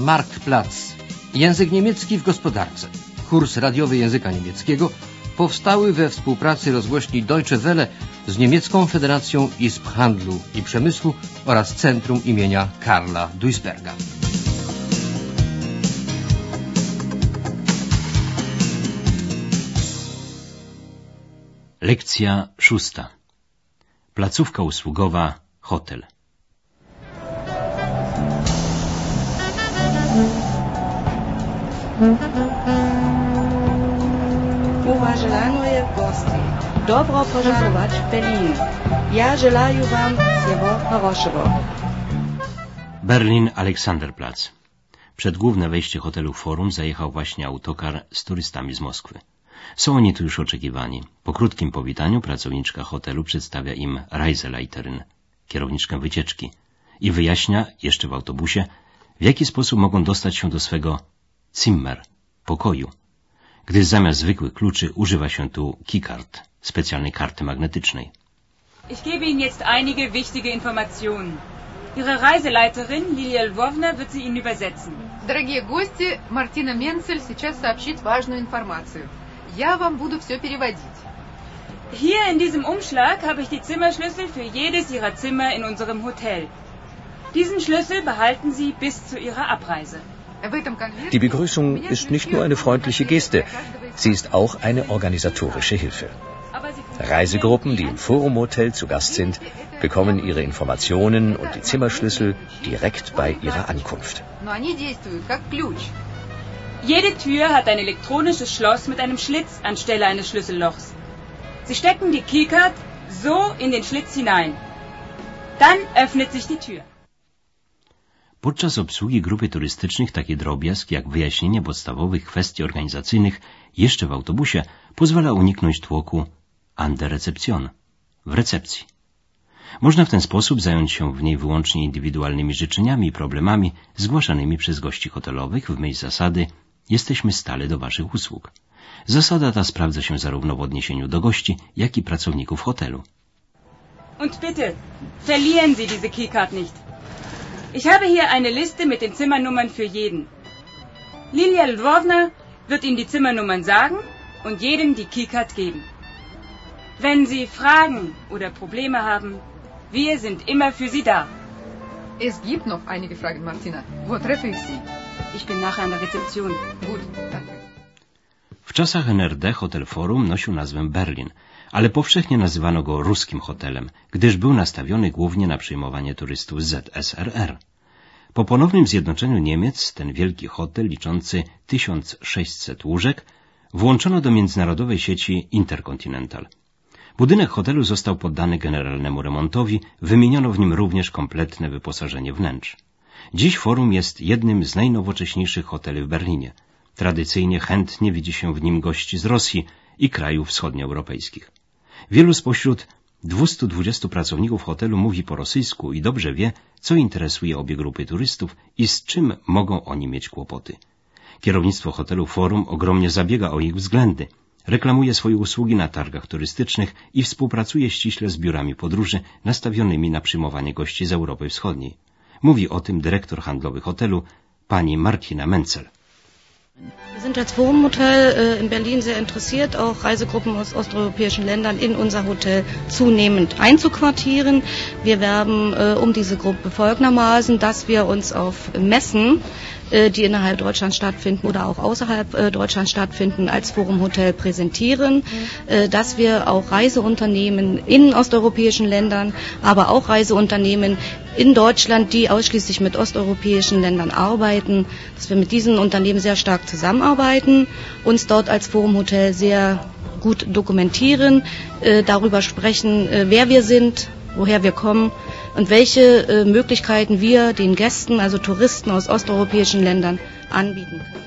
Marktplatz. Język niemiecki w gospodarce. Kurs radiowy języka niemieckiego powstały we współpracy rozgłośni Deutsche Welle z Niemiecką Federacją Izb Handlu i Przemysłu oraz Centrum imienia Karla Duisberga. Lekcja szósta. Placówka usługowa, hotel. Уважаемые гости, добро пожаловать в Berlin. Я желаю вам всего хорошего. Berlin Alexanderplatz. Przed główne wejście hotelu Forum zajechał właśnie autokar z turystami z Moskwy. Są oni tu już oczekiwani. Po krótkim powitaniu pracowniczka hotelu przedstawia im Reiseleiterin, kierowniczkę wycieczki, i wyjaśnia, jeszcze w autobusie, w jaki sposób mogą dostać się do swego Zimmer, pokoju, gdyż zamiast zwykłych kluczy używa się tu keycard, specjalnej karty magnetycznej. Ich gebe Ihnen jetzt einige wichtige Informationen. Ihre Reiseleiterin Lilia Lvovna wird sie Ihnen übersetzen. Дорогие гости, Мартина Менцель сейчас сообщит важную информацию. Я вам буду все переводить. Hier in diesem Umschlag habe ich die Zimmerschlüssel für jedes Ihrer Zimmer in unserem Hotel. Diesen Schlüssel behalten Sie bis zu Ihrer Abreise. Die Begrüßung ist nicht nur eine freundliche Geste, sie ist auch eine organisatorische Hilfe. Reisegruppen, die im Forum Hotel zu Gast sind, bekommen ihre Informationen und die Zimmerschlüssel direkt bei ihrer Ankunft. Jede Tür hat ein elektronisches Schloss mit einem Schlitz anstelle eines Schlüssellochs. Sie stecken die Keycard so in den Schlitz hinein. Dann öffnet sich die Tür. Podczas obsługi grupy turystycznych taki drobiazg jak wyjaśnienie podstawowych kwestii organizacyjnych jeszcze w autobusie pozwala uniknąć tłoku an der Rezeption w recepcji. Można w ten sposób zająć się w niej wyłącznie indywidualnymi życzeniami i problemami zgłaszanymi przez gości hotelowych w myśl zasady jesteśmy stale do Waszych usług. Zasada ta sprawdza się zarówno w odniesieniu do gości, jak i pracowników hotelu. Und bitte, verlieren Sie diese Keycard nicht. Ich habe hier eine Liste mit den Zimmernummern für jeden. Lilia Lvovna wird Ihnen die Zimmernummern sagen und jedem die Keycard geben. Wenn Sie Fragen oder Probleme haben, wir sind immer für Sie da. Es gibt noch einige Fragen, Martina. Wo treffe ich Sie? Ich bin nachher an der Rezeption. Gut, danke. W czasach NRD hotel Forum nosił nazwę Berlin, ale powszechnie nazywano go ruskim hotelem, gdyż był nastawiony głównie na przyjmowanie turystów z ZSRR. Po ponownym zjednoczeniu Niemiec ten wielki hotel liczący 1600 łóżek włączono do międzynarodowej sieci Intercontinental. Budynek hotelu został poddany generalnemu remontowi, wymieniono w nim również kompletne wyposażenie wnętrz. Dziś Forum jest jednym z najnowocześniejszych hoteli w Berlinie. Tradycyjnie chętnie widzi się w nim gości z Rosji i krajów wschodnioeuropejskich. Wielu spośród 220 pracowników hotelu mówi po rosyjsku i dobrze wie, co interesuje obie grupy turystów i z czym mogą oni mieć kłopoty. Kierownictwo hotelu Forum ogromnie zabiega o ich względy. Reklamuje swoje usługi na targach turystycznych i współpracuje ściśle z biurami podróży nastawionymi na przyjmowanie gości z Europy Wschodniej. Mówi o tym dyrektor handlowy hotelu, pani Martina Menzel. Wir sind als Forum-Hotel äh, in Berlin sehr interessiert, auch Reisegruppen aus osteuropäischen Ländern in unser Hotel zunehmend einzuquartieren. Wir werben äh, um diese Gruppe folgendermaßen, dass wir uns auf Messen, äh, die innerhalb Deutschlands stattfinden oder auch außerhalb Deutschlands stattfinden, als Forum-Hotel präsentieren, äh, dass wir auch Reiseunternehmen in osteuropäischen Ländern, aber auch Reiseunternehmen in Deutschland, die ausschließlich mit osteuropäischen Ländern arbeiten, dass wir mit diesen Unternehmen sehr stark zusammenarbeiten, uns dort als Forum Hotel sehr gut dokumentieren, äh, darüber sprechen, äh, wer wir sind, woher wir kommen und welche äh, Möglichkeiten wir den Gästen, also Touristen aus osteuropäischen Ländern, anbieten können.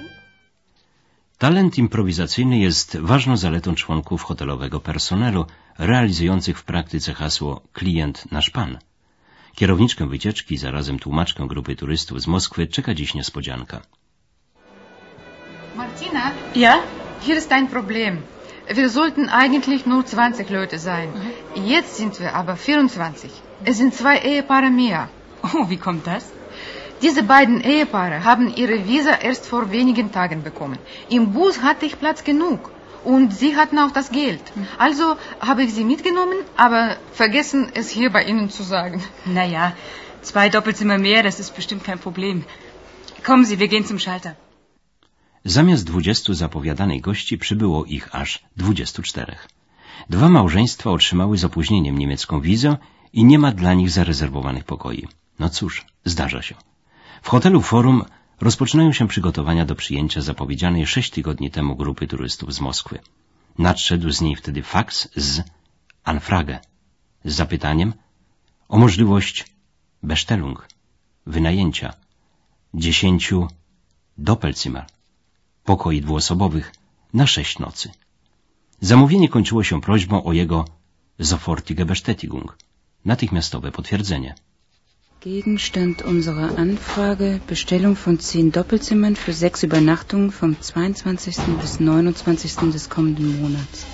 Talent improwizacyjny jest ważną zaletą członków hotelowego personelu, realizujących w praktyce hasło klient nasz pan. Kierowniczkę wycieczki, zarazem tłumaczkę grupy turystów z Moskwy czeka dziś niespodzianka. Martina, Ja? hier ist ein Problem. Wir sollten eigentlich nur 20 Leute sein. Jetzt sind wir aber 24. Es sind zwei Ehepaare mehr. Oh, wie kommt das? Diese beiden Ehepaare haben ihre Visa erst vor wenigen Tagen bekommen. Im Bus hatte ich Platz genug. Und sie hatten auch das Geld. Also habe ich sie mitgenommen, aber vergessen, es hier bei Ihnen zu sagen. Naja, zwei Doppelzimmer mehr, das ist bestimmt kein Problem. Kommen Sie, wir gehen zum Schalter. Zamiast dwudziestu zapowiadanych gości przybyło ich aż dwudziestu czterech. Dwa małżeństwa otrzymały z opóźnieniem niemiecką wizę i nie ma dla nich zarezerwowanych pokoi. No cóż, zdarza się. W hotelu Forum rozpoczynają się przygotowania do przyjęcia zapowiedzianej sześć tygodni temu grupy turystów z Moskwy. Nadszedł z niej wtedy faks z Anfrage z zapytaniem o możliwość Bestellung, wynajęcia dziesięciu Doppelzimmer, pokoi dwuosobowych na sześć nocy. Zamówienie kończyło się prośbą o jego sofortige Bestätigung, natychmiastowe potwierdzenie. Gegenstand unserer Anfrage Bestellung von zehn Doppelzimmern für sechs Übernachtungen vom 22. bis 29. des kommenden Monats.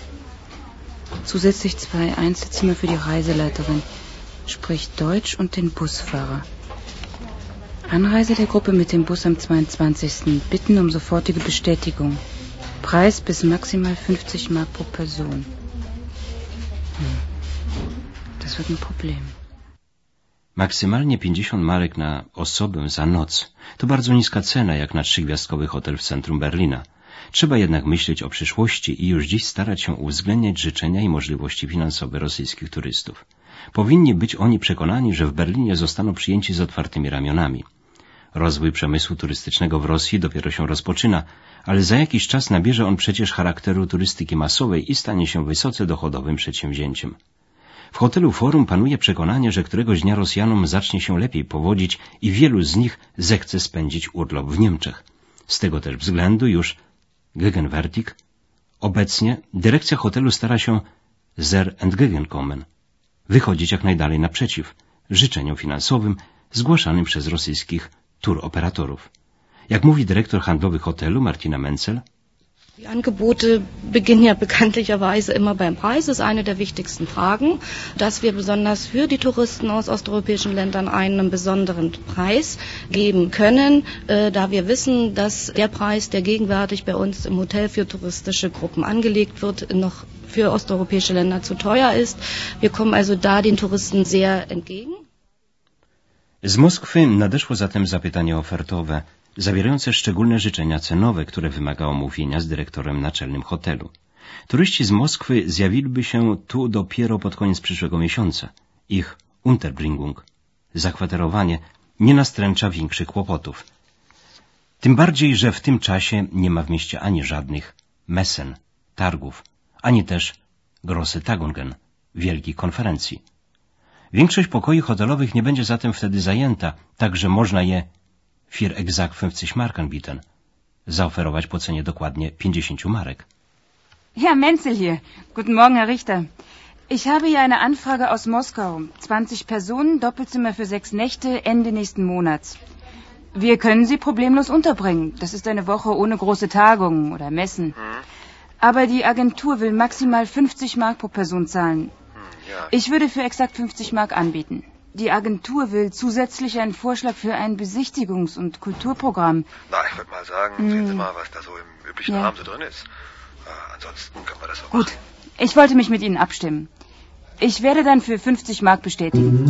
Zusätzlich zwei Einzelzimmer für die Reiseleiterin, sprich Deutsch und den Busfahrer. Anreise der Gruppe mit dem Bus am 22. Bitten um sofortige Bestätigung. Preis bis maximal 50 Mark pro Person. Hm. Das wird ein Problem. Maksymalnie 50 marek na osobę za noc to bardzo niska cena jak na trzygwiazdkowy hotel w centrum Berlina. Trzeba jednak myśleć o przyszłości i już dziś starać się uwzględniać życzenia i możliwości finansowe rosyjskich turystów. Powinni być oni przekonani, że w Berlinie zostaną przyjęci z otwartymi ramionami. Rozwój przemysłu turystycznego w Rosji dopiero się rozpoczyna, ale za jakiś czas nabierze on przecież charakteru turystyki masowej i stanie się wysoce dochodowym przedsięwzięciem. W hotelu Forum panuje przekonanie, że któregoś dnia Rosjanom zacznie się lepiej powodzić i wielu z nich zechce spędzić urlop w Niemczech. Z tego też względu już Gegenwärtig obecnie dyrekcja hotelu stara się zer entgegenkommen, wychodzić jak najdalej naprzeciw życzeniom finansowym zgłaszanym przez rosyjskich turoperatorów. Jak mówi dyrektor handlowy hotelu Martina Menzel, Die Angebote beginnen ja bekanntlicherweise immer beim Preis. Das ist eine der wichtigsten Fragen, dass wir besonders für die Touristen aus osteuropäischen Ländern einen besonderen Preis geben können, äh, da wir wissen, dass der Preis, der gegenwärtig bei uns im Hotel für touristische Gruppen angelegt wird, noch für osteuropäische Länder zu teuer ist. Wir kommen also da den Touristen sehr entgegen. Z Moskwy nadeszło zatem zapytanie ofertowe zawierające szczególne życzenia cenowe, które wymaga omówienia z dyrektorem naczelnym hotelu. Turyści z Moskwy zjawiliby się tu dopiero pod koniec przyszłego miesiąca. Ich Unterbringung, zakwaterowanie, nie nastręcza większych kłopotów. Tym bardziej, że w tym czasie nie ma w mieście ani żadnych mesen, targów, ani też Grosse Tagungen, wielkiej konferencji. Większość pokoi hotelowych nie będzie zatem wtedy zajęta, także można je für exakt 50 Marken bieten. Zaoferować po cenie dokładnie 50 Marek. Ja, Menzel hier. Guten Morgen, Herr Richter. Ich habe hier eine Anfrage aus Moskau. 20 Personen, Doppelzimmer für sechs Nächte, Ende nächsten Monats. Wir können Sie problemlos unterbringen. Das ist eine Woche ohne große Tagungen oder Messen. Aber die Agentur will maximal 50 Mark pro Person zahlen. Ich würde für exakt 50 Mark anbieten. Die Agentur will zusätzlich einen Vorschlag für ein Besichtigungs- und Kulturprogramm. Na, ich würde mal sagen, sehen Sie mal, was da so im üblichen Ja. Rahmen so drin ist. Äh, ansonsten können wir das auch Gut, machen. ich wollte mich mit Ihnen abstimmen. Ich werde dann für 50 Mark bestätigen.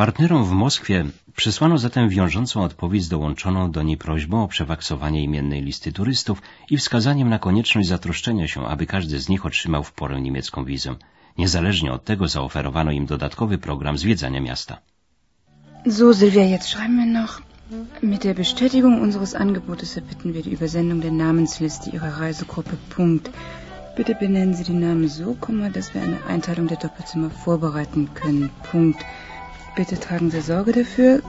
Partnerom w Moskwie przysłano zatem wiążącą odpowiedź dołączoną do niej prośbą o przewaksowanie imiennej listy turystów i wskazaniem na konieczność zatroszczenia się, aby każdy z nich otrzymał w porę niemiecką wizę. Niezależnie od tego zaoferowano im dodatkowy program zwiedzania miasta. So, Silvia, jetzt schreiben wir noch. Mit der Bestätigung unseres Angebotes erbitten wir die Übersendung der Namensliste Ihrer Reisegruppe. Punkt. Bitte benennen Sie die Namen so, dass wir eine Einteilung der Doppelzimmer vorbereiten können. Punkt. Bitte tragen Sie Sorge dafür,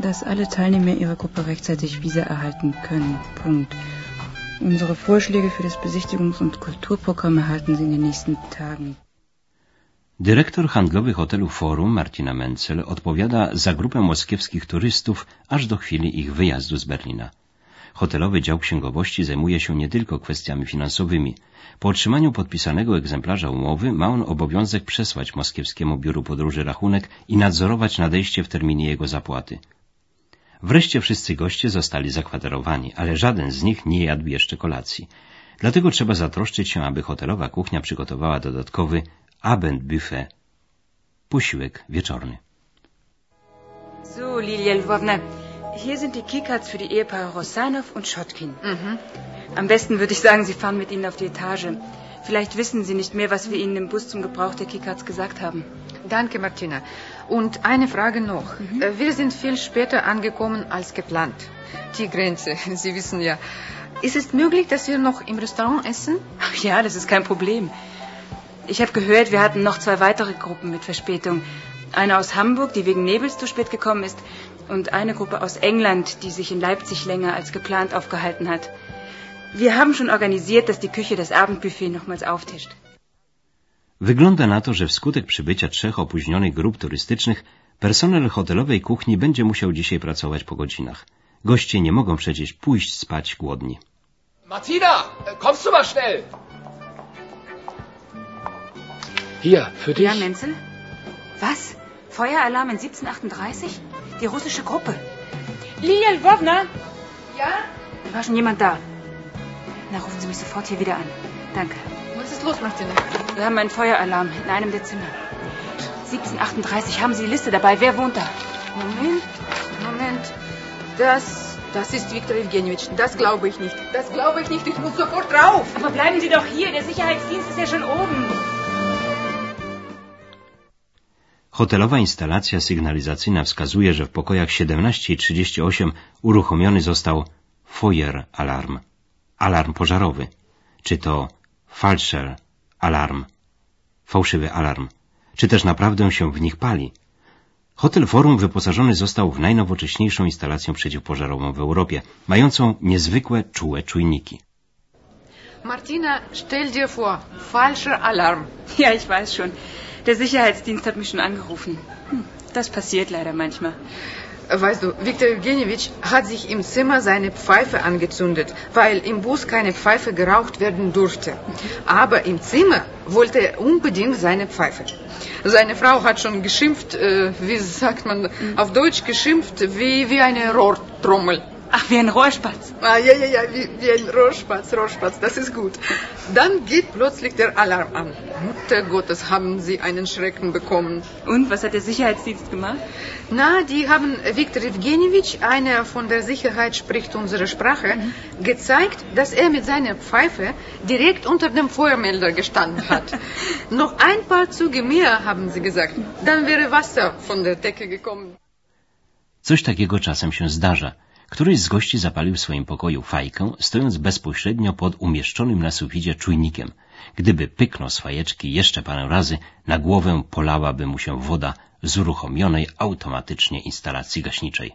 dass alle Teilnehmer Ihrer Gruppe rechtzeitig Visa erhalten können. Punkt. Unsere Vorschläge für das Besichtigungs- und Kulturprogramm erhalten Sie in den nächsten Tagen. Dyrektor handlowy hotelu Forum, Martina Menzel, odpowiada za grupę moskiewskich turystów aż do chwili ich wyjazdu z Berlina. Hotelowy dział księgowości zajmuje się nie tylko kwestiami finansowymi. Po otrzymaniu podpisanego egzemplarza umowy ma on obowiązek przesłać moskiewskiemu biuru podróży rachunek i nadzorować nadejście w terminie jego zapłaty. Wreszcie wszyscy goście zostali zakwaterowani, ale żaden z nich nie jadł jeszcze kolacji. Dlatego trzeba zatroszczyć się, aby hotelowa kuchnia przygotowała dodatkowy Abendbuffet, posiłek wieczorny. So, Lilia Lwowna, hier sind die Keycards für die Ehepaare Rossanow und Schotkin. Mhm. Am besten würde ich sagen, Sie fahren mit ihnen auf die Etage. Vielleicht wissen Sie nicht mehr, was wir Ihnen im Bus zum Gebrauch der Keycards gesagt haben. Danke, Martina. Und eine Frage noch. Äh, Wir sind viel später angekommen als geplant. Die Grenze, Sie wissen ja. Ist es möglich, dass wir noch im Restaurant essen? Ach ja, das ist kein Problem. Ich habe gehört, wir hatten noch zwei weitere Gruppen mit Verspätung. Eine aus Hamburg, die wegen Nebels zu spät gekommen ist, und eine Gruppe aus England, die sich in Leipzig länger als geplant aufgehalten hat. Wir haben schon organisiert, dass die Küche das Abendbuffet nochmals auftischt. Wygląda na to, że wskutek przybycia trzech opóźnionych grup turystycznych personel hotelowej kuchni będzie musiał dzisiaj pracować po godzinach. Goście nie mogą przecież pójść spać głodni. Martina, kommst du mal schnell? Hier, für dich. Ja, Menzel? Was? Feueralarm in 1738? Die russische Gruppe. Lilia Lvovna? Ja? War schon jemand da? Na, rufen Sie mich sofort hier wieder an. Danke. Was ist los, Martina? Wir haben einen Feueralarm in einem der Zimmer. 1738. Haben Sie die Liste dabei? Wer wohnt da? Moment, Moment. Das, das ist Viktor Evgenjewitsch. Das glaube ich nicht. Das glaube ich nicht. Ich muss sofort rauf. Aber bleiben Sie doch hier. Der Sicherheitsdienst ist ja schon oben. Hotelowa instalacja sygnalizacyjna wskazuje, że w pokojach 17 i 38 uruchomiony został Feuer Alarm, alarm pożarowy, czy to Falscher Alarm, fałszywy alarm, czy też naprawdę się w nich pali. Hotel Forum wyposażony został w najnowocześniejszą instalację przeciwpożarową w Europie, mającą niezwykłe czułe czujniki. Martina, stell dir vor, falscher Alarm. Ja, ich weiß schon. Der Sicherheitsdienst hat mich schon angerufen. Hm, das passiert leider manchmal. Weißt du, Viktor Evgenjewitsch hat sich im Zimmer seine Pfeife angezündet, weil im Bus keine Pfeife geraucht werden durfte. Aber im Zimmer wollte er unbedingt seine Pfeife. Seine Frau hat schon geschimpft, äh, wie sagt man auf Deutsch, geschimpft wie, wie eine Rohrtrommel. Ach, wie ein Rohrspatz. Ah, ja, ja, ja, wie, wie ein Rohrspatz, Rohrspatz, das ist gut. Dann geht plötzlich der Alarm an. Mutter Gottes, haben sie einen Schrecken bekommen. Und, was hat der Sicherheitsdienst gemacht? Na, die haben Viktor Evgenjewitsch, einer von der Sicherheit spricht unsere Sprache, gezeigt, dass er mit seiner Pfeife direkt unter dem Feuermelder gestanden hat. Noch ein paar Züge mehr, haben sie gesagt. Dann wäre Wasser von der Decke gekommen. Coś takiego czasem się zdarza. Któryś z gości zapalił w swoim pokoju fajkę, stojąc bezpośrednio pod umieszczonym na suficie czujnikiem. Gdyby pyknął z fajeczki jeszcze parę razy, na głowę polałaby mu się woda z uruchomionej automatycznie instalacji gaśniczej.